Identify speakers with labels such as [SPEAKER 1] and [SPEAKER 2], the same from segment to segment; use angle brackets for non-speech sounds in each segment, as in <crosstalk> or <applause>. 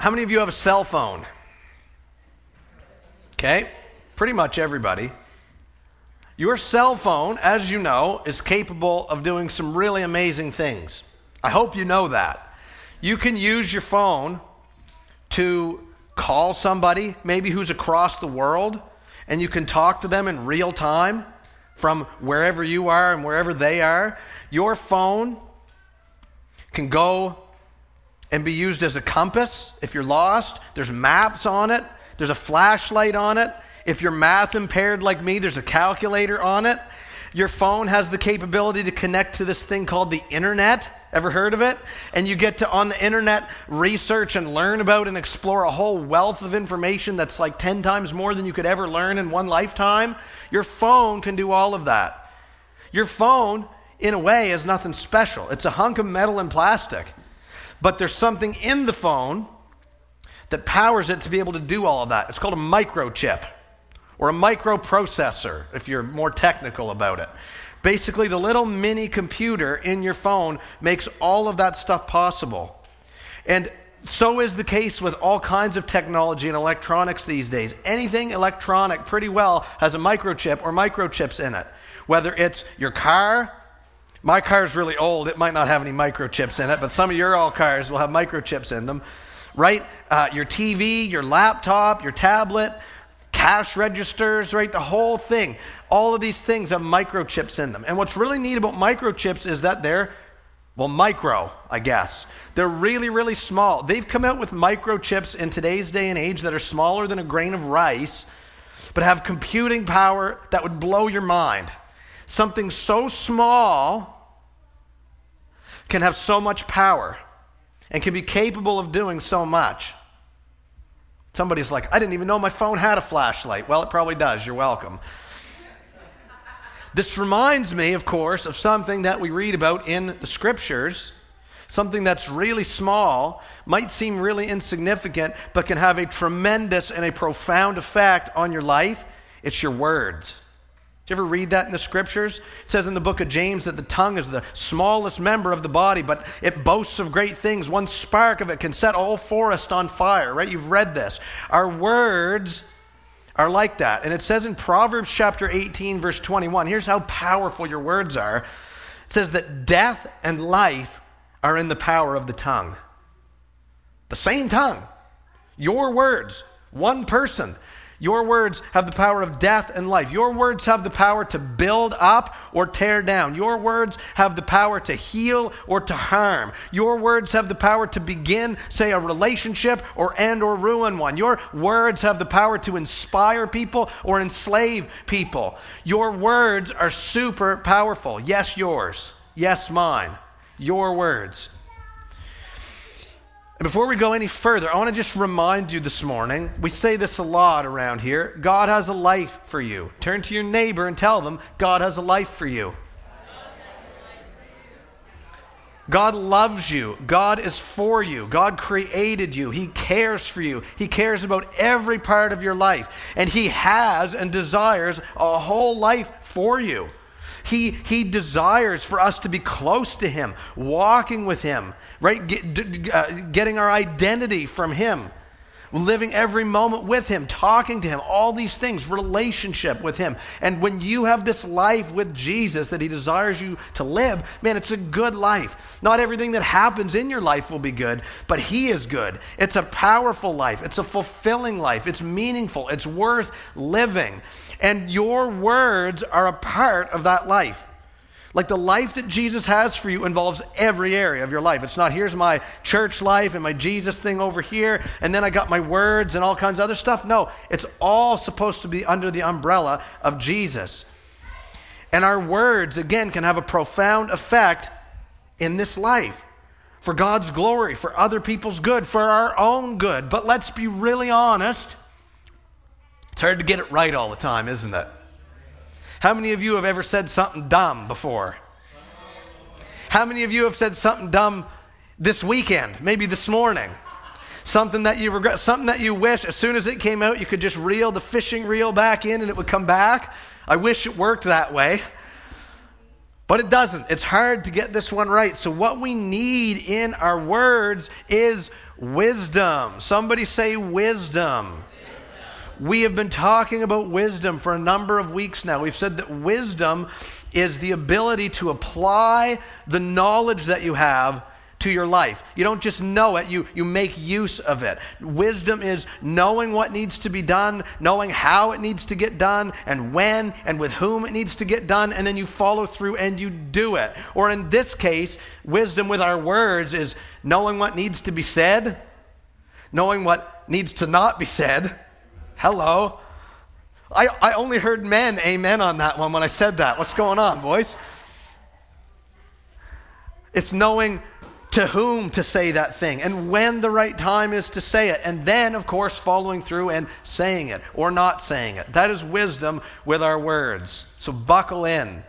[SPEAKER 1] How many of you have a cell phone? Okay, pretty much everybody. Your cell phone, as you know, is capable of doing some really amazing things. I hope you know that. You can use your phone to call somebody, maybe who's across the world, and you can talk to them in real time from wherever you are and wherever they are. Your phone can go and be used as a compass if you're lost. There's maps on it, there's a flashlight on it. If you're math impaired like me, there's a calculator on it. Your phone has the capability to connect to this thing called the internet. Ever heard of it? And you get to, on the internet, research and learn about and explore a whole wealth of information that's like 10 times more than you could ever learn in one lifetime. Your phone can do all of that. Your phone, in a way, is nothing special. It's a hunk of metal and plastic. But there's something in the phone that powers it to be able to do all of that. It's called a microchip or a microprocessor, if you're more technical about it. Basically, the little mini computer in your phone makes all of that stuff possible. And so is the case with all kinds of technology and electronics these days. Anything electronic pretty well has a microchip or microchips in it. Whether it's your car, my car is really old, it might not have any microchips in it, but some of your old cars will have microchips in them, right? Uh, your TV, your laptop, your tablet, cash registers, right? The whole thing. All of these things have microchips in them. And what's really neat about microchips is that they're, well, micro, I guess. They're really, really small. They've come out with microchips in today's day and age that are smaller than a grain of rice, but have computing power that would blow your mind. Something so small can have so much power and can be capable of doing so much. Somebody's like, I didn't even know my phone had a flashlight. Well, it probably does. You're welcome. This reminds me, of course, of something that we read about in the scriptures. Something that's really small, might seem really insignificant, but can have a tremendous and a profound effect on your life. It's your words. You ever read that in the scriptures? It says in the book of James that the tongue is the smallest member of the body, but it boasts of great things. One spark of it can set a whole forest on fire, right? You've read this. Our words are like that. And it says in Proverbs chapter 18, verse 21, here's how powerful your words are. It says that death and life are in the power of the tongue. The same tongue. Your words, one person your words have the power of death and life. Your words have the power to build up or tear down. Your words have the power to heal or to harm. Your words have the power to begin, say, a relationship or end or ruin one. Your words have the power to inspire people or enslave people. Your words are super powerful. Yes, yours. Yes, mine. Your words. And before we go any further, I want to just remind you this morning we say this a lot around here God has a life for you. Turn to your neighbor and tell them God has a life for you. God loves you. God is for you. God created you. He cares for you. He cares about every part of your life. And He has and desires a whole life for you. He, he desires for us to be close to Him, walking with Him, right? Get, uh, getting our identity from Him, living every moment with Him, talking to Him, all these things, relationship with Him. And when you have this life with Jesus that He desires you to live, man, it's a good life. Not everything that happens in your life will be good, but He is good. It's a powerful life, it's a fulfilling life, it's meaningful, it's worth living. And your words are a part of that life. Like the life that Jesus has for you involves every area of your life. It's not here's my church life and my Jesus thing over here, and then I got my words and all kinds of other stuff. No, it's all supposed to be under the umbrella of Jesus. And our words, again, can have a profound effect in this life for God's glory, for other people's good, for our own good. But let's be really honest. It's hard to get it right all the time, isn't it? How many of you have ever said something dumb before? How many of you have said something dumb this weekend, maybe this morning? Something that you regret, something that you wish as soon as it came out, you could just reel the fishing reel back in and it would come back. I wish it worked that way. But it doesn't. It's hard to get this one right. So, what we need in our words is Wisdom. Somebody say wisdom. We have been talking about wisdom for a number of weeks now. We've said that wisdom is the ability to apply the knowledge that you have to your life. You don't just know it, you, you make use of it. Wisdom is knowing what needs to be done, knowing how it needs to get done, and when and with whom it needs to get done, and then you follow through and you do it. Or in this case, wisdom with our words is knowing what needs to be said, knowing what needs to not be said Hello. I, I only heard men amen on that one when I said that. What's going on, boys? It's knowing to whom to say that thing and when the right time is to say it. And then, of course, following through and saying it or not saying it. That is wisdom with our words. So buckle in.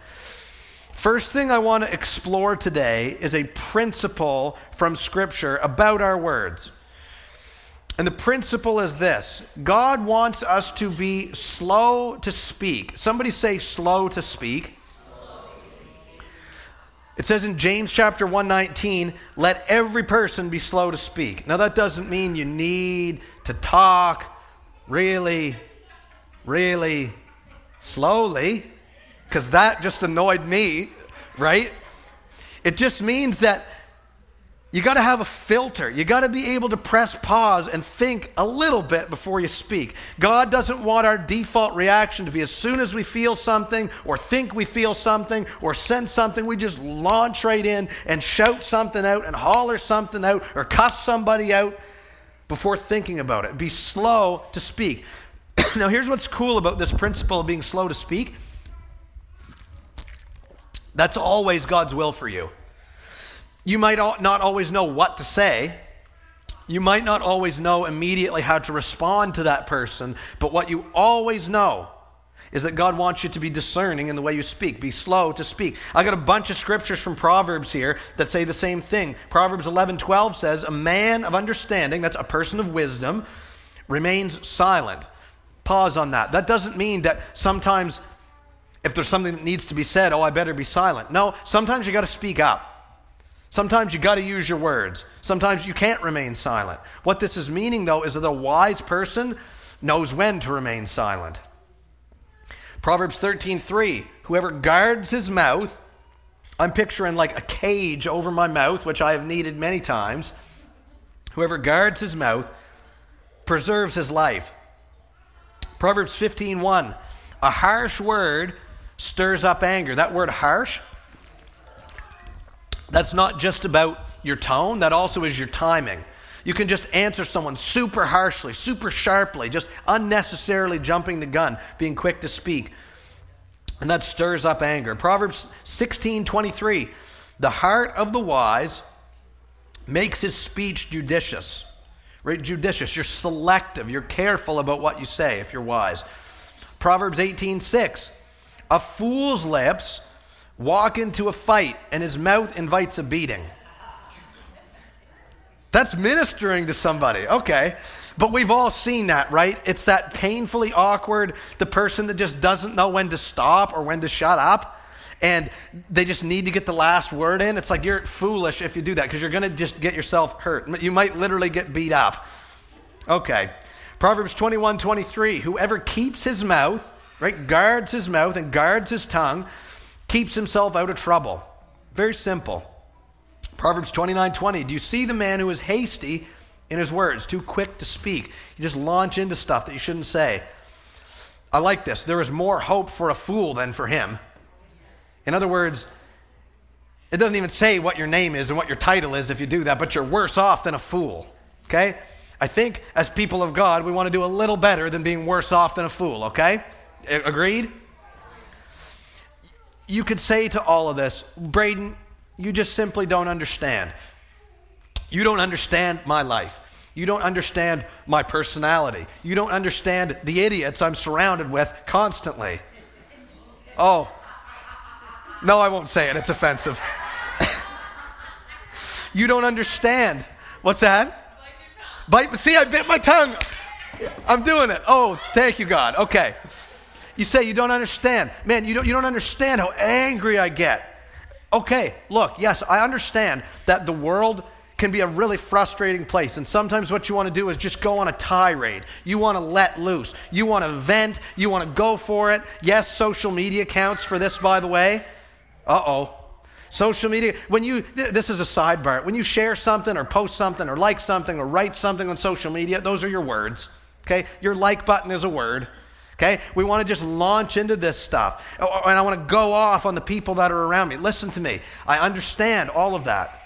[SPEAKER 1] First thing I want to explore today is a principle from Scripture about our words. And the principle is this God wants us to be slow to speak. Somebody say, slow to speak. It says in James chapter 119, let every person be slow to speak. Now, that doesn't mean you need to talk really, really slowly, because that just annoyed me, right? It just means that you got to have a filter. You got to be able to press pause and think a little bit before you speak. God doesn't want our default reaction to be as soon as we feel something or think we feel something or sense something, we just launch right in and shout something out and holler something out or cuss somebody out before thinking about it. Be slow to speak. <clears throat> now, here's what's cool about this principle of being slow to speak that's always God's will for you. You might not always know what to say. You might not always know immediately how to respond to that person, but what you always know is that God wants you to be discerning in the way you speak. Be slow to speak. I got a bunch of scriptures from Proverbs here that say the same thing. Proverbs 11 12 says, A man of understanding, that's a person of wisdom, remains silent. Pause on that. That doesn't mean that sometimes if there's something that needs to be said, oh, I better be silent. No, sometimes you got to speak up. Sometimes you got to use your words. Sometimes you can't remain silent. What this is meaning, though, is that a wise person knows when to remain silent. Proverbs 13:3, whoever guards his mouth, I'm picturing like a cage over my mouth, which I have needed many times. Whoever guards his mouth preserves his life. Proverbs 15:1, a harsh word stirs up anger. That word harsh that's not just about your tone, that also is your timing. You can just answer someone super harshly, super sharply, just unnecessarily jumping the gun, being quick to speak. And that stirs up anger. Proverbs 16 23. The heart of the wise makes his speech judicious. Right? Judicious. You're selective. You're careful about what you say if you're wise. Proverbs 18 6. A fool's lips walk into a fight and his mouth invites a beating. That's ministering to somebody. Okay. But we've all seen that, right? It's that painfully awkward, the person that just doesn't know when to stop or when to shut up. And they just need to get the last word in. It's like you're foolish if you do that because you're going to just get yourself hurt. You might literally get beat up. Okay. Proverbs 21 23. Whoever keeps his mouth, right, guards his mouth and guards his tongue, keeps himself out of trouble. Very simple. Proverbs 29 20. Do you see the man who is hasty in his words, too quick to speak? You just launch into stuff that you shouldn't say. I like this. There is more hope for a fool than for him. In other words, it doesn't even say what your name is and what your title is if you do that, but you're worse off than a fool. Okay? I think as people of God, we want to do a little better than being worse off than a fool, okay? Agreed? You could say to all of this, Braden, you just simply don't understand. You don't understand my life. You don't understand my personality. You don't understand the idiots I'm surrounded with constantly. Oh, no, I won't say it. It's offensive. <laughs> you don't understand. What's that? Bite. Your tongue. Bite, see, I bit my tongue. I'm doing it. Oh, thank you, God. Okay. You say you don't understand. Man, you don't, you don't understand how angry I get. Okay, look, yes, I understand that the world can be a really frustrating place. And sometimes what you want to do is just go on a tirade. You want to let loose. You want to vent. You want to go for it. Yes, social media counts for this, by the way. Uh oh. Social media, when you, this is a sidebar, when you share something or post something or like something or write something on social media, those are your words. Okay? Your like button is a word. Okay? We want to just launch into this stuff. Oh, oh, and I want to go off on the people that are around me. Listen to me. I understand all of that.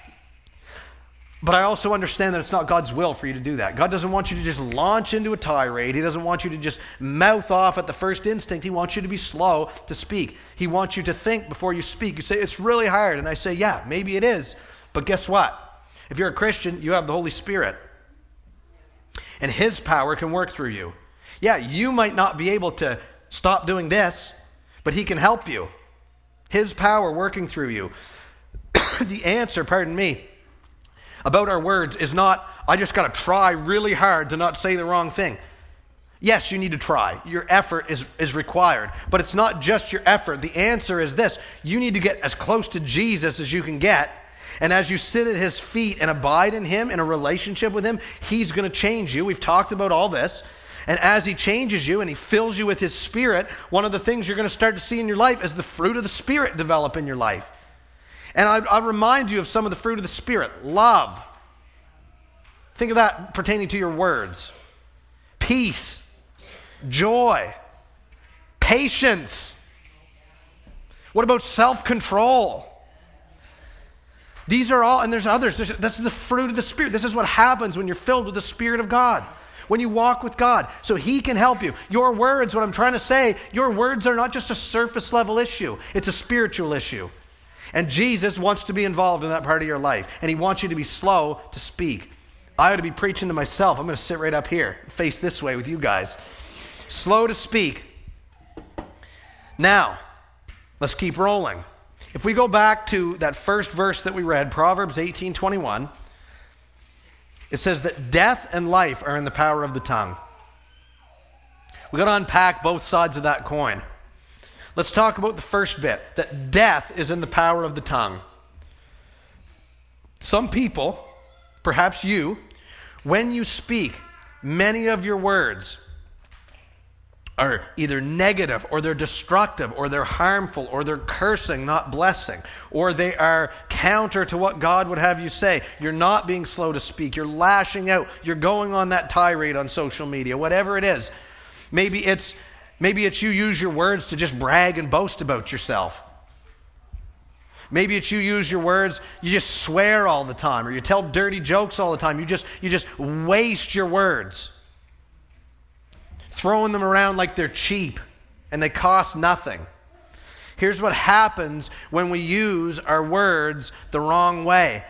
[SPEAKER 1] But I also understand that it's not God's will for you to do that. God doesn't want you to just launch into a tirade. He doesn't want you to just mouth off at the first instinct. He wants you to be slow to speak. He wants you to think before you speak. You say, It's really hard. And I say, Yeah, maybe it is. But guess what? If you're a Christian, you have the Holy Spirit. And His power can work through you. Yeah, you might not be able to stop doing this, but He can help you. His power working through you. <coughs> the answer, pardon me, about our words is not, I just got to try really hard to not say the wrong thing. Yes, you need to try. Your effort is, is required. But it's not just your effort. The answer is this you need to get as close to Jesus as you can get. And as you sit at his feet and abide in him in a relationship with him, he's going to change you. We've talked about all this. And as he changes you and he fills you with his spirit, one of the things you're going to start to see in your life is the fruit of the spirit develop in your life. And I, I remind you of some of the fruit of the Spirit love. Think of that pertaining to your words peace, joy, patience. What about self control? These are all, and there's others. This is the fruit of the Spirit. This is what happens when you're filled with the Spirit of God, when you walk with God, so He can help you. Your words, what I'm trying to say, your words are not just a surface level issue, it's a spiritual issue. And Jesus wants to be involved in that part of your life. And he wants you to be slow to speak. I ought to be preaching to myself. I'm going to sit right up here, face this way with you guys. Slow to speak. Now, let's keep rolling. If we go back to that first verse that we read, Proverbs 18 21, it says that death and life are in the power of the tongue. We've got to unpack both sides of that coin. Let's talk about the first bit that death is in the power of the tongue. Some people, perhaps you, when you speak, many of your words are either negative or they're destructive or they're harmful or they're cursing, not blessing, or they are counter to what God would have you say. You're not being slow to speak. You're lashing out. You're going on that tirade on social media, whatever it is. Maybe it's Maybe it's you use your words to just brag and boast about yourself. Maybe it's you use your words, you just swear all the time, or you tell dirty jokes all the time. You just, you just waste your words, throwing them around like they're cheap and they cost nothing. Here's what happens when we use our words the wrong way.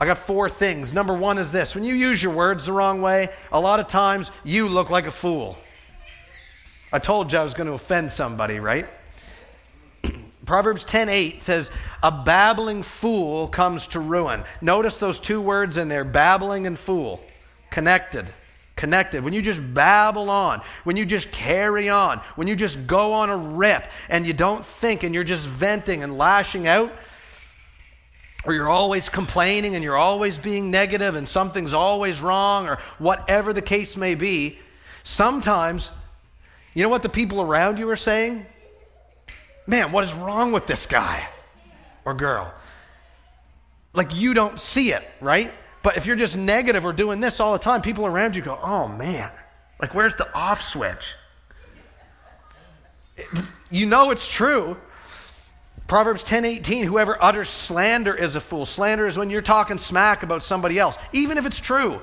[SPEAKER 1] I got four things. Number one is this when you use your words the wrong way, a lot of times you look like a fool. I told you I was going to offend somebody, right? <clears throat> Proverbs 10:8 says, "A babbling fool comes to ruin." Notice those two words in there, babbling and fool, connected. Connected. When you just babble on, when you just carry on, when you just go on a rip and you don't think and you're just venting and lashing out, or you're always complaining and you're always being negative and something's always wrong, or whatever the case may be, sometimes you know what the people around you are saying? Man, what is wrong with this guy or girl? Like you don't see it, right? But if you're just negative or doing this all the time, people around you go, oh man, like where's the off switch? You know it's true. Proverbs 10 18, whoever utters slander is a fool. Slander is when you're talking smack about somebody else, even if it's true.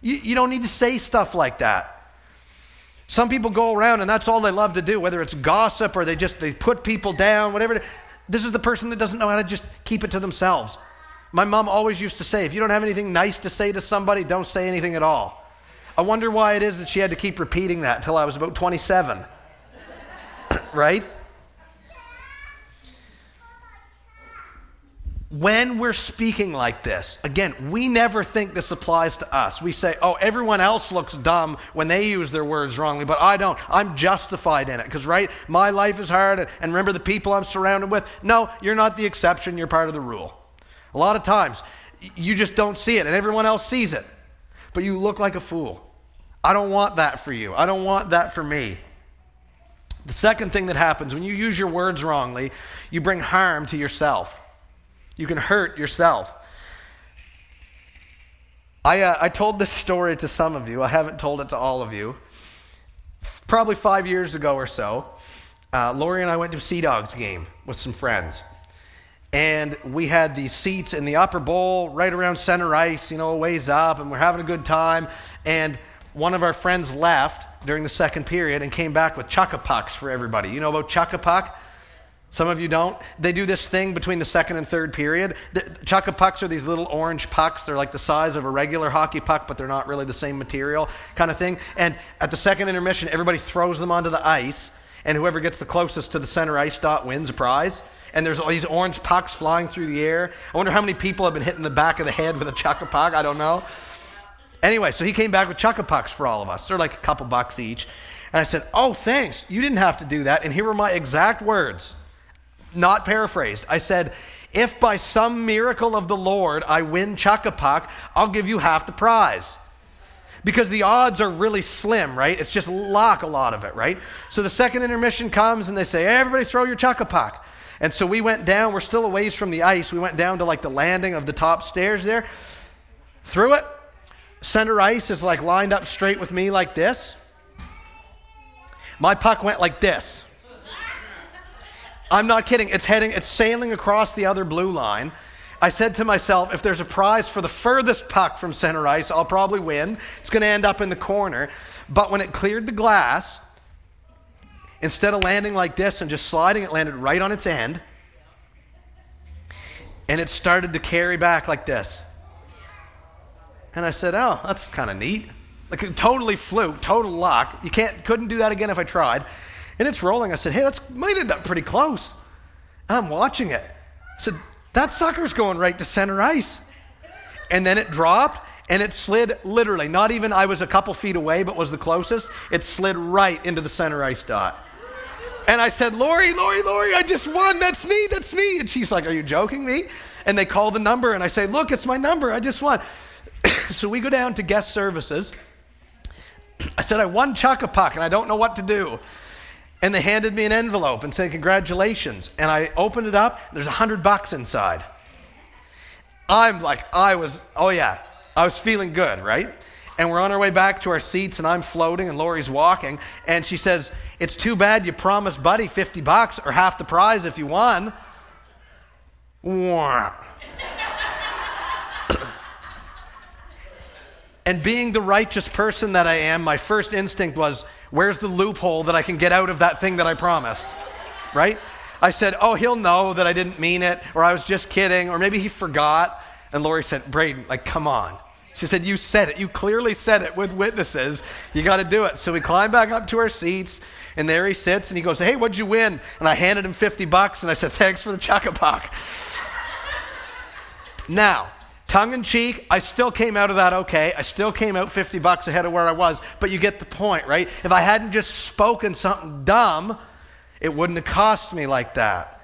[SPEAKER 1] You, you don't need to say stuff like that. Some people go around and that's all they love to do, whether it's gossip or they just they put people down, whatever. This is the person that doesn't know how to just keep it to themselves. My mom always used to say, if you don't have anything nice to say to somebody, don't say anything at all. I wonder why it is that she had to keep repeating that until I was about 27. <coughs> right? when we're speaking like this, again, we never think this applies to us. We say, oh, everyone else looks dumb when they use their words wrongly, but I don't. I'm justified in it because, right, my life is hard, and remember the people I'm surrounded with? No, you're not the exception, you're part of the rule. A lot of times, you just don't see it, and everyone else sees it. But you look like a fool. I don't want that for you. I don't want that for me. The second thing that happens when you use your words wrongly, you bring harm to yourself. You can hurt yourself. I, uh, I told this story to some of you. I haven't told it to all of you. Probably five years ago or so, uh, Lori and I went to a Sea Dogs game with some friends. And we had these seats in the upper bowl, right around center ice, you know, ways up, and we're having a good time. And one of our friends left during the second period and came back with chuck-a-pucks for everybody. You know about chuck-a-puck? Some of you don't. They do this thing between the second and third period. The chuck-a-pucks are these little orange pucks. They're like the size of a regular hockey puck, but they're not really the same material, kind of thing. And at the second intermission, everybody throws them onto the ice, and whoever gets the closest to the center ice dot wins a prize. And there's all these orange pucks flying through the air. I wonder how many people have been hit in the back of the head with a chuck-a-puck. I don't know. Anyway, so he came back with chuck-a-pucks for all of us. They're like a couple bucks each. And I said, Oh, thanks. You didn't have to do that. And here were my exact words not paraphrased. I said, if by some miracle of the Lord I win Chuck-a-Puck, I'll give you half the prize. Because the odds are really slim, right? It's just luck, a lot of it, right? So the second intermission comes and they say, everybody throw your Chuck-a-Puck. And so we went down, we're still a ways from the ice. We went down to like the landing of the top stairs there, threw it. Center ice is like lined up straight with me like this. My puck went like this. I'm not kidding. It's heading, it's sailing across the other blue line. I said to myself, if there's a prize for the furthest puck from center ice, I'll probably win. It's going to end up in the corner. But when it cleared the glass, instead of landing like this and just sliding, it landed right on its end. And it started to carry back like this. And I said, oh, that's kind of neat. Like totally fluke, total luck. You can't, couldn't do that again if I tried and it's rolling. I said, hey, that might end up pretty close. And I'm watching it. I said, that sucker's going right to center ice. And then it dropped and it slid literally, not even I was a couple feet away, but was the closest. It slid right into the center ice dot. And I said, Lori, Lori, Lori, I just won. That's me, that's me. And she's like, Are you joking me? And they call the number, and I say, Look, it's my number. I just won. <coughs> so we go down to guest services. I said, I won Chuck-a-Puck, and I don't know what to do. And they handed me an envelope and said, Congratulations. And I opened it up, there's a hundred bucks inside. I'm like, I was, oh yeah, I was feeling good, right? And we're on our way back to our seats, and I'm floating, and Lori's walking, and she says, It's too bad you promised Buddy 50 bucks or half the prize if you won. <coughs> and being the righteous person that I am, my first instinct was, Where's the loophole that I can get out of that thing that I promised? Right? I said, Oh, he'll know that I didn't mean it, or I was just kidding, or maybe he forgot. And Lori said, Braden, like, come on. She said, You said it. You clearly said it with witnesses. You got to do it. So we climbed back up to our seats, and there he sits, and he goes, Hey, what'd you win? And I handed him 50 bucks, and I said, Thanks for the chuck-a-puck. <laughs> now, tongue in cheek, I still came out of that okay. I still came out 50 bucks ahead of where I was, but you get the point, right? If I hadn't just spoken something dumb, it wouldn't have cost me like that.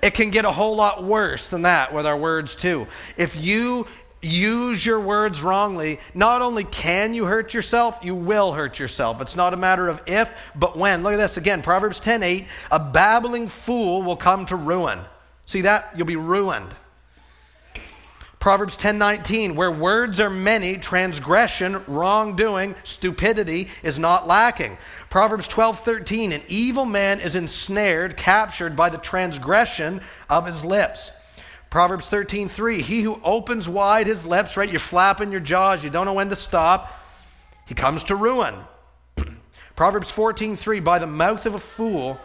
[SPEAKER 1] It can get a whole lot worse than that with our words, too. If you use your words wrongly, not only can you hurt yourself, you will hurt yourself. It's not a matter of if, but when. Look at this again Proverbs 10 8. A babbling fool will come to ruin. See that? You'll be ruined. Proverbs 10:19 where words are many transgression wrongdoing stupidity is not lacking. Proverbs 12:13 an evil man is ensnared captured by the transgression of his lips. Proverbs 13:3 he who opens wide his lips right you're flapping your jaws you don't know when to stop he comes to ruin. <clears throat> Proverbs 14:3 by the mouth of a fool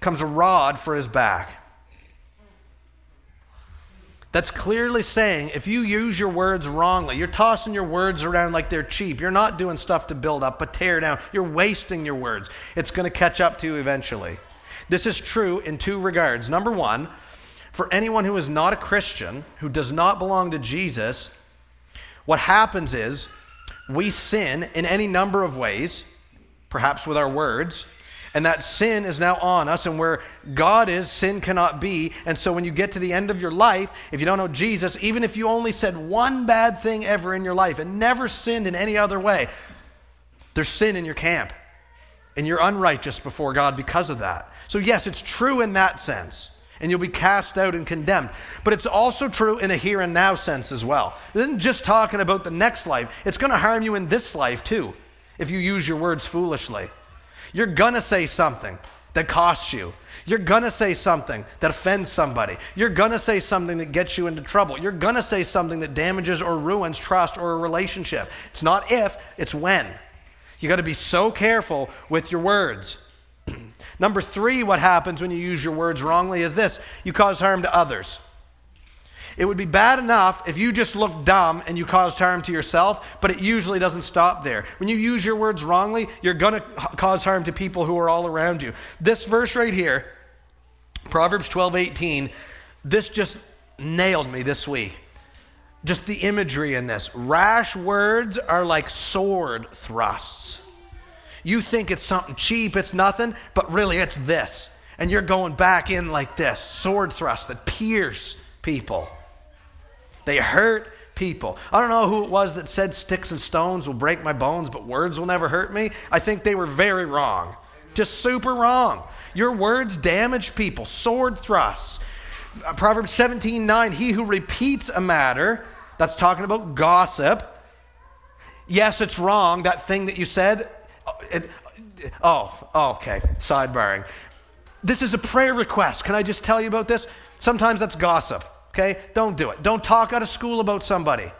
[SPEAKER 1] comes a rod for his back. That's clearly saying if you use your words wrongly, you're tossing your words around like they're cheap. You're not doing stuff to build up, but tear down. You're wasting your words. It's going to catch up to you eventually. This is true in two regards. Number one, for anyone who is not a Christian, who does not belong to Jesus, what happens is we sin in any number of ways, perhaps with our words, And that sin is now on us, and where God is, sin cannot be. And so when you get to the end of your life, if you don't know Jesus, even if you only said one bad thing ever in your life and never sinned in any other way, there's sin in your camp. And you're unrighteous before God because of that. So, yes, it's true in that sense and you'll be cast out and condemned. But it's also true in a here and now sense as well. It isn't just talking about the next life, it's going to harm you in this life too if you use your words foolishly. You're going to say something that costs you. You're going to say something that offends somebody. You're going to say something that gets you into trouble. You're going to say something that damages or ruins trust or a relationship. It's not if, it's when. You got to be so careful with your words. Number three, what happens when you use your words wrongly is this you cause harm to others. It would be bad enough if you just looked dumb and you caused harm to yourself, but it usually doesn't stop there. When you use your words wrongly, you're going to cause harm to people who are all around you. This verse right here, Proverbs 12 18, this just nailed me this week. Just the imagery in this. Rash words are like sword thrusts. You think it's something cheap, it's nothing, but really it's this. And you're going back in like this sword thrusts that pierce people. They hurt people. I don't know who it was that said sticks and stones will break my bones, but words will never hurt me. I think they were very wrong. Just super wrong. Your words damage people, sword thrusts. Uh, Proverbs 17 9, he who repeats a matter, that's talking about gossip. Yes, it's wrong, that thing that you said. It, oh, okay, sidebarring. This is a prayer request. Can I just tell you about this? Sometimes that's gossip. Okay? Don't do it. Don't talk out of school about somebody.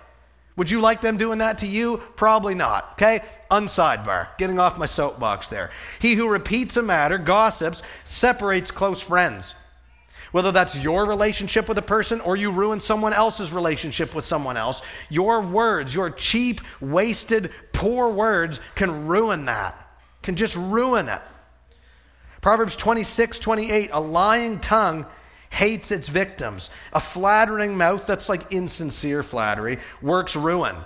[SPEAKER 1] Would you like them doing that to you? Probably not. Okay? Unsidebar. Getting off my soapbox there. He who repeats a matter, gossips, separates close friends. Whether that's your relationship with a person or you ruin someone else's relationship with someone else, your words, your cheap, wasted, poor words can ruin that. Can just ruin it. Proverbs 26, 28, a lying tongue hates its victims. A flattering mouth that's like insincere flattery works ruin.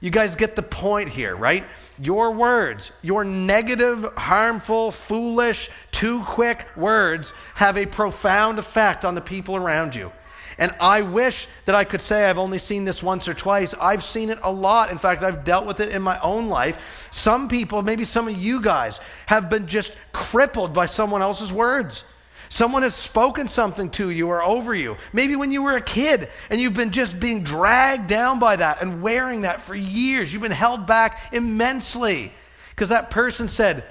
[SPEAKER 1] You guys get the point here, right? Your words, your negative, harmful, foolish, too quick words have a profound effect on the people around you. And I wish that I could say I've only seen this once or twice. I've seen it a lot. In fact, I've dealt with it in my own life. Some people, maybe some of you guys, have been just crippled by someone else's words. Someone has spoken something to you or over you. Maybe when you were a kid and you've been just being dragged down by that and wearing that for years. You've been held back immensely because that person said,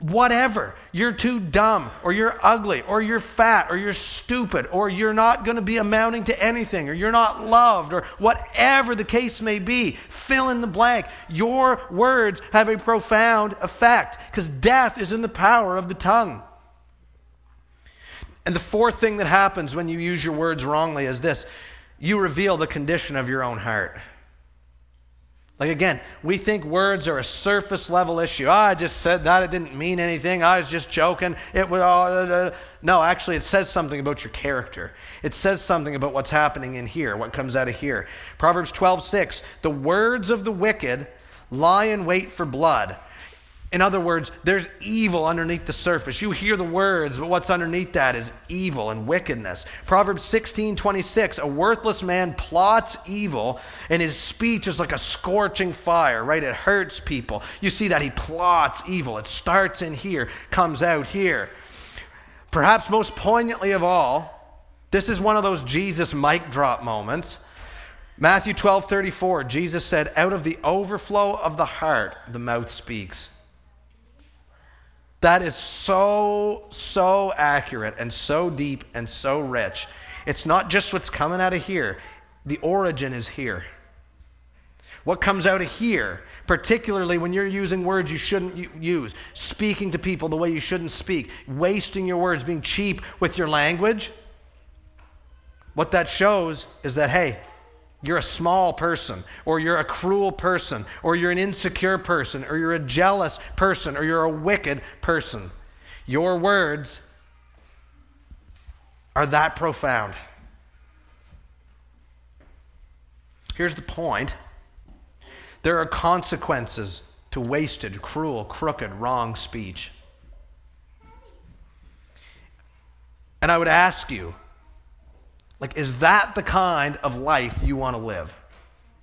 [SPEAKER 1] whatever, you're too dumb or you're ugly or you're fat or you're stupid or you're not going to be amounting to anything or you're not loved or whatever the case may be. Fill in the blank. Your words have a profound effect because death is in the power of the tongue. And the fourth thing that happens when you use your words wrongly is this you reveal the condition of your own heart. Like again, we think words are a surface level issue. Oh, I just said that. It didn't mean anything. I was just joking. It was. Uh, no, actually, it says something about your character. It says something about what's happening in here, what comes out of here. Proverbs 12, 6. The words of the wicked lie in wait for blood, in other words, there's evil underneath the surface. You hear the words, but what's underneath that is evil and wickedness. Proverbs 16 26, a worthless man plots evil, and his speech is like a scorching fire, right? It hurts people. You see that he plots evil. It starts in here, comes out here. Perhaps most poignantly of all, this is one of those Jesus mic drop moments. Matthew 12 34, Jesus said, Out of the overflow of the heart, the mouth speaks. That is so, so accurate and so deep and so rich. It's not just what's coming out of here, the origin is here. What comes out of here, particularly when you're using words you shouldn't use, speaking to people the way you shouldn't speak, wasting your words, being cheap with your language, what that shows is that, hey, you're a small person, or you're a cruel person, or you're an insecure person, or you're a jealous person, or you're a wicked person. Your words are that profound. Here's the point there are consequences to wasted, cruel, crooked, wrong speech. And I would ask you, like, is that the kind of life you want to live?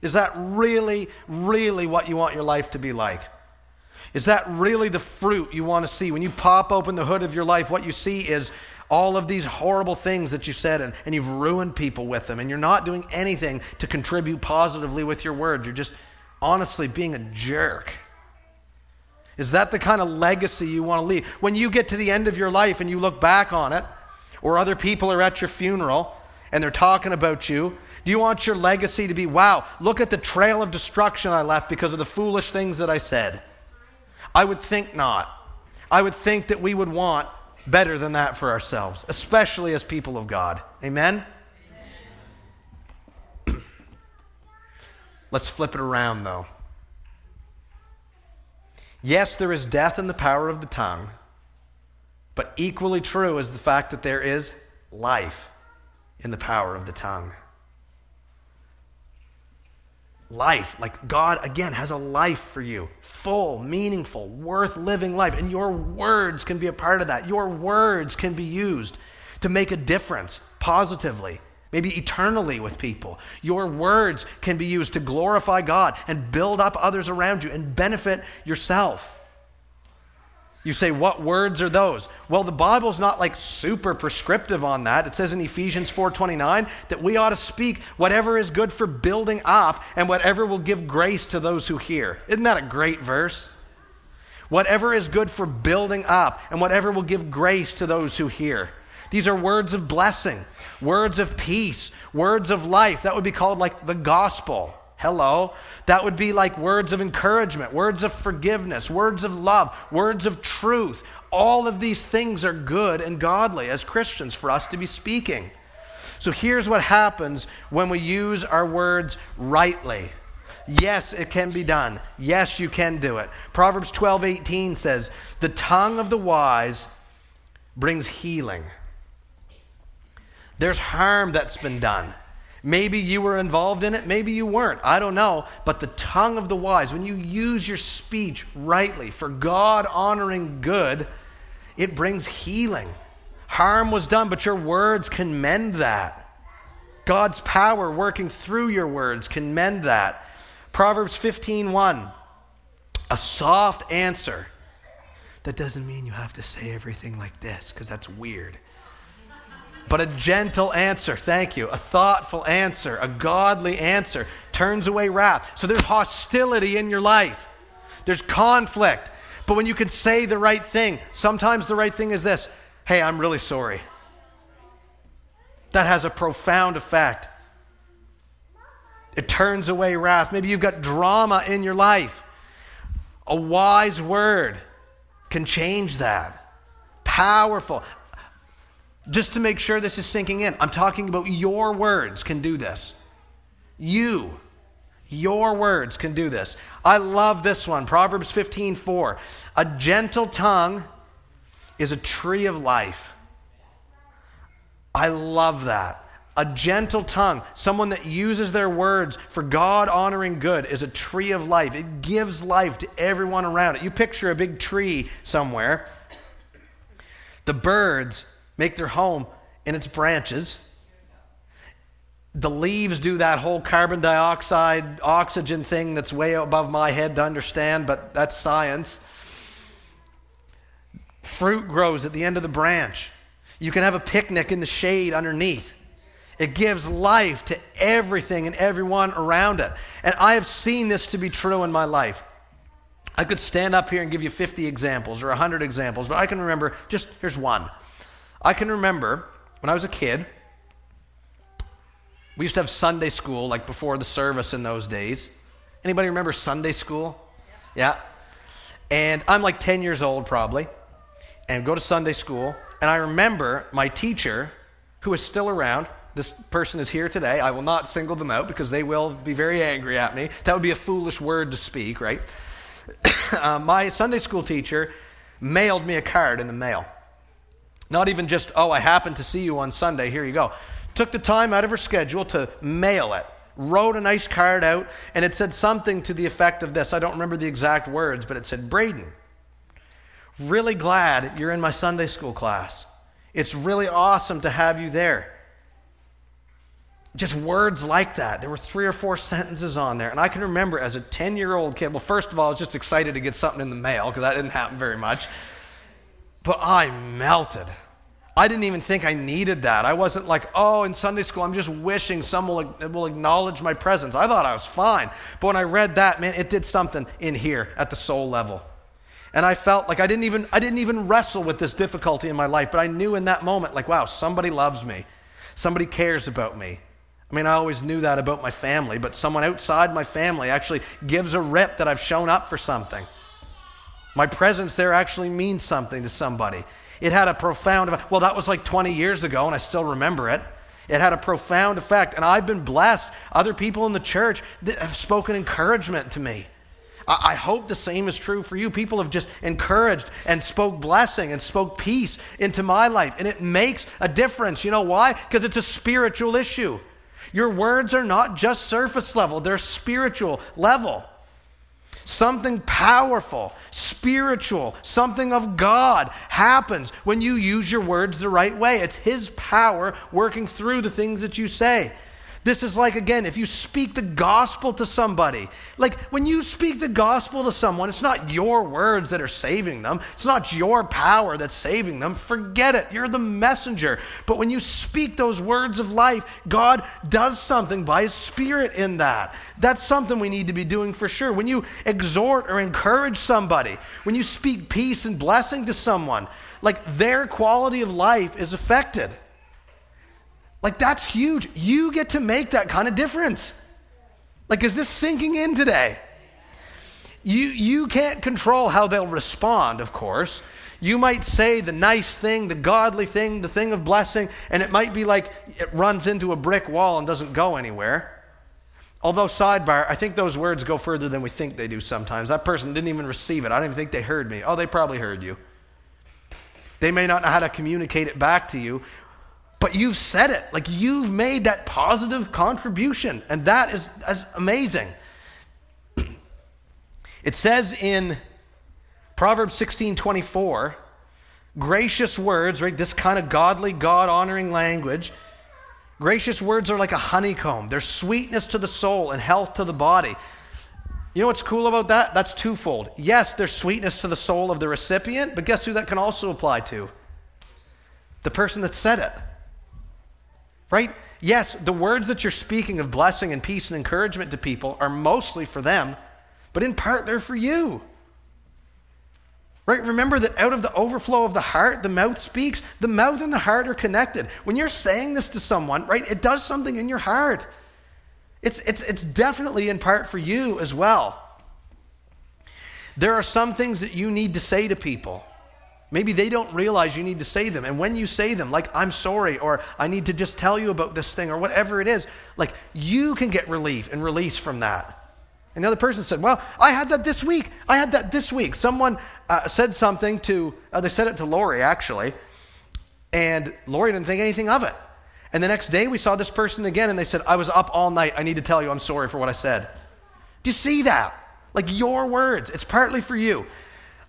[SPEAKER 1] Is that really, really what you want your life to be like? Is that really the fruit you want to see? When you pop open the hood of your life, what you see is all of these horrible things that you said, and, and you've ruined people with them, and you're not doing anything to contribute positively with your words. You're just honestly being a jerk. Is that the kind of legacy you want to leave? When you get to the end of your life and you look back on it, or other people are at your funeral and they're talking about you, do you want your legacy to be, wow, look at the trail of destruction I left because of the foolish things that I said? I would think not. I would think that we would want better than that for ourselves, especially as people of God. Amen? <clears throat> Let's flip it around, though. Yes, there is death in the power of the tongue, but equally true is the fact that there is life in the power of the tongue. Life, like God, again, has a life for you full, meaningful, worth living life. And your words can be a part of that. Your words can be used to make a difference positively, maybe eternally with people. Your words can be used to glorify God and build up others around you and benefit yourself. You say, what words are those? Well, the Bible's not like super prescriptive on that. It says in Ephesians 4:29 that we ought to speak whatever is good for building up and whatever will give grace to those who hear. Isn't that a great verse? Whatever is good for building up and whatever will give grace to those who hear. These are words of blessing, words of peace, words of life. That would be called like the gospel. Hello. That would be like words of encouragement, words of forgiveness, words of love, words of truth. All of these things are good and godly as Christians for us to be speaking. So here's what happens when we use our words rightly. Yes, it can be done. Yes, you can do it. Proverbs 12 18 says, The tongue of the wise brings healing. There's harm that's been done. Maybe you were involved in it, maybe you weren't. I don't know. But the tongue of the wise, when you use your speech rightly for God honoring good, it brings healing. Harm was done, but your words can mend that. God's power working through your words can mend that. Proverbs 15:1 A soft answer. That doesn't mean you have to say everything like this because that's weird but a gentle answer. Thank you. A thoughtful answer, a godly answer turns away wrath. So there's hostility in your life, there's conflict. But when you can say the right thing, sometimes the right thing is this hey, I'm really sorry. That has a profound effect. It turns away wrath. Maybe you've got drama in your life. A wise word can change that. Powerful just to make sure this is sinking in, I'm talking about your words can do this. You, your words can do this. I love this one Proverbs 15 4. A gentle tongue is a tree of life. I love that. A gentle tongue, someone that uses their words for God honoring good, is a tree of life. It gives life to everyone around it. You picture a big tree somewhere. The birds make their home in its branches. The leaves do that whole carbon dioxide, oxygen thing that's way above my head to understand, but that's science. Fruit grows at the end of the branch. You can have a picnic in the shade underneath. It gives life to everything and everyone around it. And I have seen this to be true in my life. I could stand up here and give you 50 examples or 100 examples, but I can remember just here's one. I can remember when I was a kid, we used to have Sunday school like before the service in those days. Anybody remember Sunday school? Yeah. And I'm like 10 years old probably, and go to Sunday school. And I remember my teacher, who is still around, this person is here today. I will not single them out because they will be very angry at me. That would be a foolish word to speak, right? <coughs> uh, my Sunday school teacher mailed me a card in the mail. Not even just, oh, I happened to see you on Sunday, here you go. Took the time out of her schedule to mail it, wrote a nice card out, and it said something to the effect of this. I don't remember the exact words, but it said, Braden, really glad you're in my Sunday school class. It's really awesome to have you there. Just words like that. There were three or four sentences on there. And I can remember as a 10 year old kid, well, first of all, I was just excited to get something in the mail because that didn't happen very much. But I melted. I didn't even think I needed that. I wasn't like, oh, in Sunday school, I'm just wishing someone will, acknowledge my presence. I thought I was fine. But when I read that, man, it did something in here at the soul level. And I felt like I didn't even I didn't even wrestle with this difficulty in my life, but I knew in that moment like wow, somebody loves me. Somebody cares about me. I mean, I always knew that about my family, but someone outside my family actually gives a rip that I've shown up for something. My presence there actually means something to somebody. It had a profound effect. Well, that was like 20 years ago, and I still remember it. It had a profound effect, and I've been blessed. Other people in the church have spoken encouragement to me. I hope the same is true for you. People have just encouraged and spoke blessing and spoke peace into my life. And it makes a difference. You know why? Because it's a spiritual issue. Your words are not just surface level, they're spiritual level. Something powerful, spiritual, something of God happens when you use your words the right way. It's His power working through the things that you say. This is like, again, if you speak the gospel to somebody, like when you speak the gospel to someone, it's not your words that are saving them, it's not your power that's saving them. Forget it. You're the messenger. But when you speak those words of life, God does something by His Spirit in that. That's something we need to be doing for sure. When you exhort or encourage somebody, when you speak peace and blessing to someone, like their quality of life is affected. Like, that's huge. You get to make that kind of difference. Like, is this sinking in today? You, you can't control how they'll respond, of course. You might say the nice thing, the godly thing, the thing of blessing, and it might be like it runs into a brick wall and doesn't go anywhere. Although, sidebar, I think those words go further than we think they do sometimes. That person didn't even receive it. I don't even think they heard me. Oh, they probably heard you. They may not know how to communicate it back to you, but you've said it. Like you've made that positive contribution. And that is, is amazing. <clears throat> It says in Proverbs 16 24, gracious words, right? This kind of godly, God honoring language. Gracious words are like a honeycomb. They're sweetness to the soul and health to the body. You know what's cool about that? That's twofold. Yes, there's sweetness to the soul of the recipient, but guess who that can also apply to? The person that said it. Right? Yes, the words that you're speaking of blessing and peace and encouragement to people are mostly for them, but in part they're for you. Right? Remember that out of the overflow of the heart, the mouth speaks. The mouth and the heart are connected. When you're saying this to someone, right, it does something in your heart. It's, it's, it's definitely in part for you as well. There are some things that you need to say to people. Maybe they don't realize you need to say them. And when you say them, like, I'm sorry, or I need to just tell you about this thing, or whatever it is, like, you can get relief and release from that. And the other person said, Well, I had that this week. I had that this week. Someone uh, said something to, uh, they said it to Lori, actually, and Lori didn't think anything of it. And the next day we saw this person again, and they said, I was up all night. I need to tell you I'm sorry for what I said. Do you see that? Like your words, it's partly for you.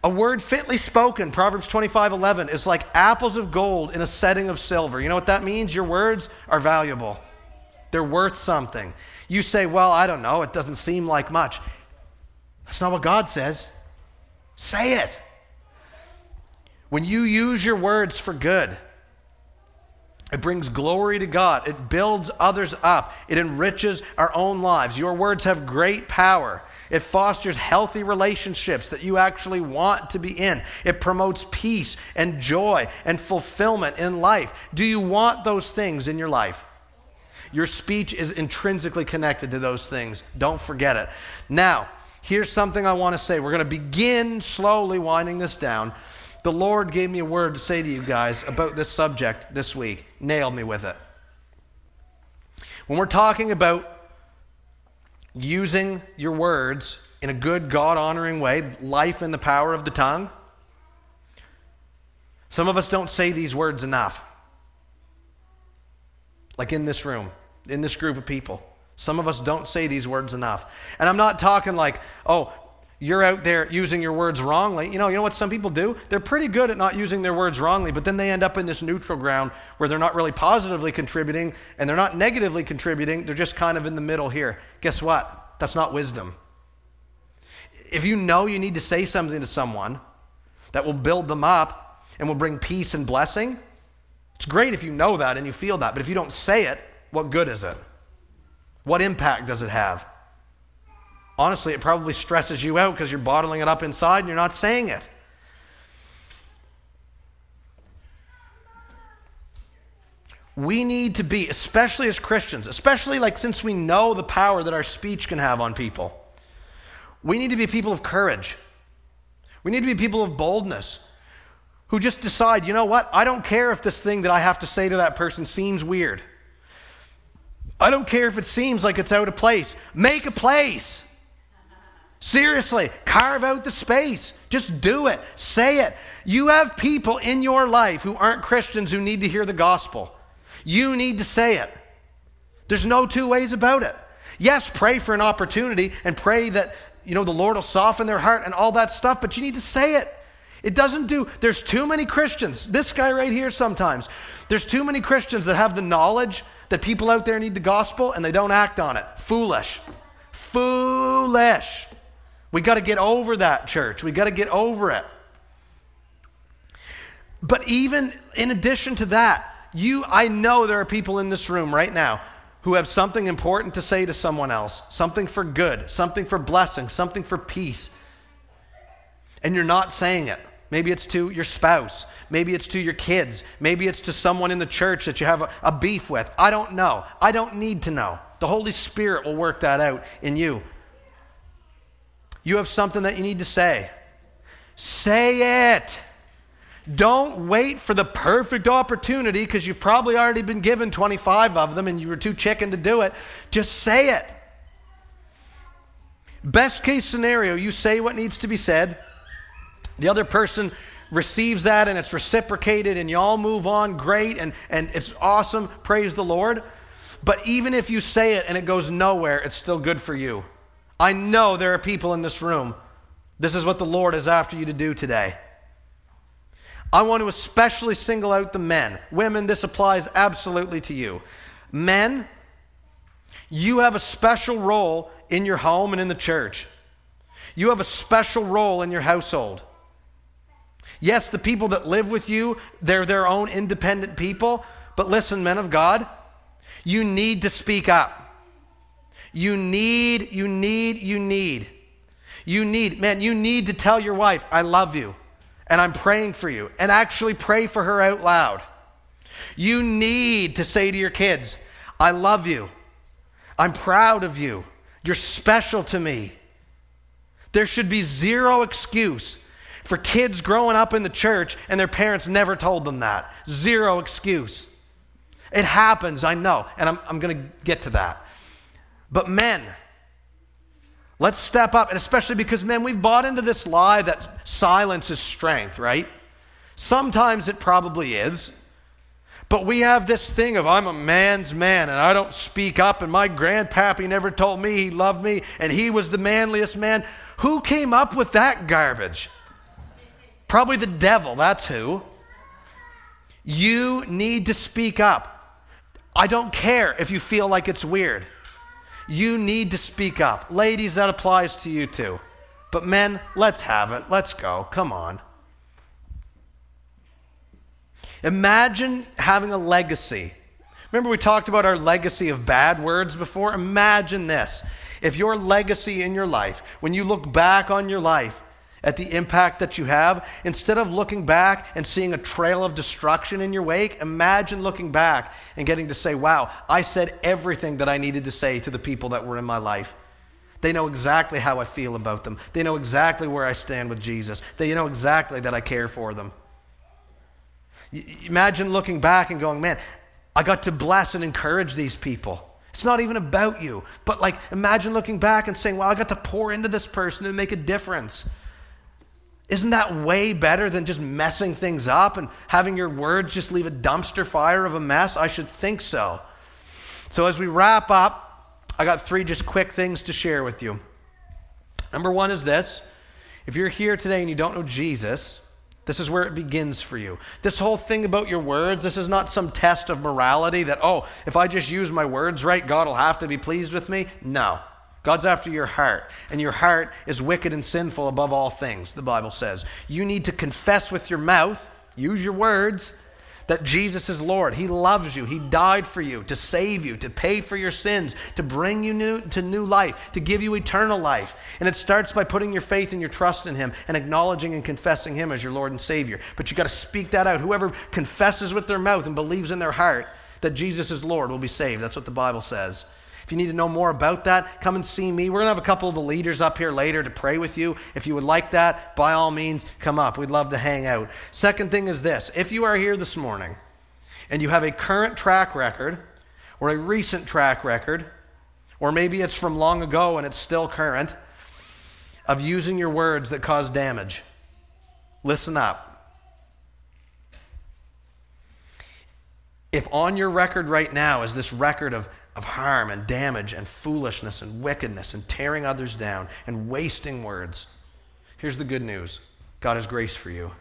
[SPEAKER 1] A word fitly spoken, Proverbs 25 11, is like apples of gold in a setting of silver. You know what that means? Your words are valuable, they're worth something. You say, Well, I don't know, it doesn't seem like much. That's not what God says. Say it. When you use your words for good, it brings glory to God. It builds others up. It enriches our own lives. Your words have great power. It fosters healthy relationships that you actually want to be in. It promotes peace and joy and fulfillment in life. Do you want those things in your life? Your speech is intrinsically connected to those things. Don't forget it. Now, here's something I want to say. We're going to begin slowly winding this down. The Lord gave me a word to say to you guys about this subject this week. Nailed me with it. When we're talking about using your words in a good, God honoring way, life in the power of the tongue. Some of us don't say these words enough. Like in this room, in this group of people. Some of us don't say these words enough. And I'm not talking like, oh, you're out there using your words wrongly. You know, you know what some people do? They're pretty good at not using their words wrongly, but then they end up in this neutral ground where they're not really positively contributing and they're not negatively contributing. They're just kind of in the middle here. Guess what? That's not wisdom. If you know you need to say something to someone that will build them up and will bring peace and blessing, it's great if you know that and you feel that. But if you don't say it, what good is it? What impact does it have? Honestly, it probably stresses you out because you're bottling it up inside and you're not saying it. We need to be, especially as Christians, especially like since we know the power that our speech can have on people, we need to be people of courage. We need to be people of boldness who just decide, you know what? I don't care if this thing that I have to say to that person seems weird. I don't care if it seems like it's out of place. Make a place. Seriously, carve out the space. Just do it. Say it. You have people in your life who aren't Christians who need to hear the gospel. You need to say it. There's no two ways about it. Yes, pray for an opportunity and pray that you know the Lord will soften their heart and all that stuff, but you need to say it. It doesn't do there's too many Christians. This guy right here sometimes. There's too many Christians that have the knowledge that people out there need the gospel and they don't act on it. Foolish. Foolish. We got to get over that, church. We got to get over it. But even in addition to that, you I know there are people in this room right now who have something important to say to someone else, something for good, something for blessing, something for peace. And you're not saying it. Maybe it's to your spouse. Maybe it's to your kids. Maybe it's to someone in the church that you have a, a, beef with. I don't know. I don't need to know. The Holy Spirit will work that out in you. You have something that you need to say. Say it. Don't wait for the perfect opportunity because you've probably already been given 25 of them and you were too chicken to do it. Just say it. Best case scenario, you say what needs to be said. The other person receives that and it's reciprocated and you all move on. Great and, and it's awesome. Praise the Lord. But even if you say it and it goes nowhere, it's still good for you. I know there are people in this room. This is what the Lord is after you to do today. I want to especially single out the men. Women, this applies absolutely to you. Men, you have a special role in your home and in the church. You have a special role in your household. Yes, the people that live with you, they're their own independent people. But listen, men of God, you need to speak up. You need, you need, you need. You need, man, you need to tell your wife, I love you and I'm praying for you, and actually pray for her out loud. You need to say to your kids, I love you. I'm proud of you. You're special to me. There should be zero excuse for kids growing up in the church and their parents never told them that. Zero excuse. It happens, I know, and I'm, I'm going to get to that. But men, let's step up, and especially because, men, we've bought into this lie that silence is strength, right? Sometimes it probably is. But we have this thing of I'm a man's man and I don't speak up, and my grandpappy never told me he loved me and he was the manliest man. Who came up with that garbage? Probably the devil, that's who. You need to speak up. I don't care if you feel like it's weird. You need to speak up. Ladies, that applies to you too. But men, let's have it. Let's go. Come on. Imagine having a legacy. Remember, we talked about our legacy of bad words before? Imagine this. If your legacy in your life, when you look back on your life, at the impact that you have, instead of looking back and seeing a trail of destruction in your wake, imagine looking back and getting to say, wow, I said everything that I needed to say to the people that were in my life. They know exactly how I feel about them. They know exactly where I stand with Jesus. They know exactly that I care for them. Imagine looking back and going, man, I got to bless and encourage these people. It's not even about you. But like, imagine looking back and saying, well, I got to pour into this person and make a difference. Isn't that way better than just messing things up and having your words just leave a dumpster fire of a mess? I should think so. So, as we wrap up, I got three just quick things to share with you. Number one is this if you're here today and you don't know Jesus, this is where it begins for you. This whole thing about your words, this is not some test of morality that, oh, if I just use my words right, God will have to be pleased with me. No. God's after your heart, and your heart is wicked and sinful above all things, the Bible says. You need to confess with your mouth, use your words, that Jesus is Lord. He loves you. He died for you to save you, to pay for your sins, to bring you new, to new life, to give you eternal life. And it starts by putting your faith and your trust in Him and acknowledging and confessing Him as your Lord and Savior. But you got to speak that out. Whoever confesses with their mouth and believes in their heart that Jesus is Lord will be saved. That's what the Bible says. If you need to know more about that, come and see me. We're going to have a couple of the leaders up here later to pray with you. If you would like that, by all means, come up. We'd love to hang out. Second thing is this if you are here this morning and you have a current track record or a recent track record, or maybe it's from long ago and it's still current, of using your words that cause damage, listen up. If on your record right now is this record of of harm and damage and foolishness and wickedness and tearing others down and wasting words. Here's the good news God has grace for you.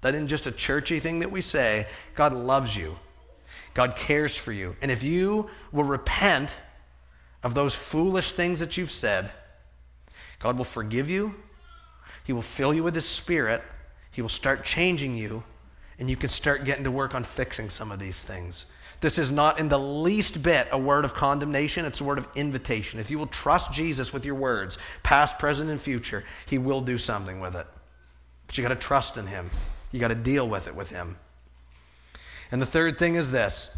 [SPEAKER 1] That isn't just a churchy thing that we say. God loves you, God cares for you. And if you will repent of those foolish things that you've said, God will forgive you, He will fill you with His Spirit, He will start changing you, and you can start getting to work on fixing some of these things. This is not in the least bit a word of condemnation, it's a word of invitation. If you will trust Jesus with your words, past, present, and future, he will do something with it. But you got to trust in him, you got to deal with it with him. And the third thing is this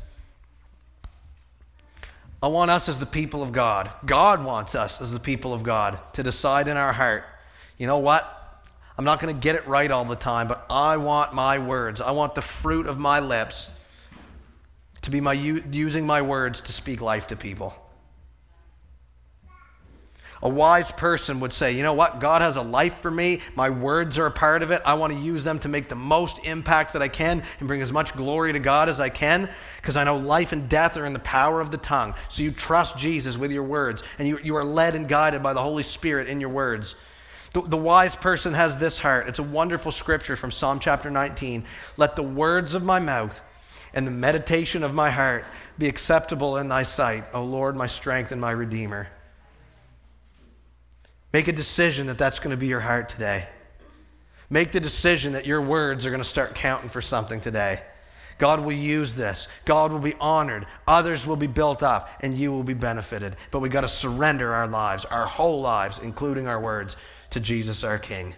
[SPEAKER 1] I want us as the people of God, God wants us as the people of God to decide in our heart, you know what? I'm not going to get it right all the time, but I want my words. I want the fruit of my lips to be my using my words to speak life to people. A wise person would say, you know what? God has a life for me. My words are a part of it. I want to use them to make the most impact that I can and bring as much glory to God as I can because I know life and death are in the power of the tongue. So you trust Jesus with your words and you, you are led and guided by the Holy Spirit in your words. The, the wise person has this heart. It's a wonderful scripture from Psalm chapter 19. Let the words of my mouth and the meditation of my heart be acceptable in thy sight, O Lord, my strength and my redeemer. Make a decision that that's going to be your heart today. Make the decision that your words are going to start counting for something today. God will use this. God will be honored. Others will be built up, and you will be benefited. But we got to surrender our lives, our whole lives, including our words, to Jesus our King.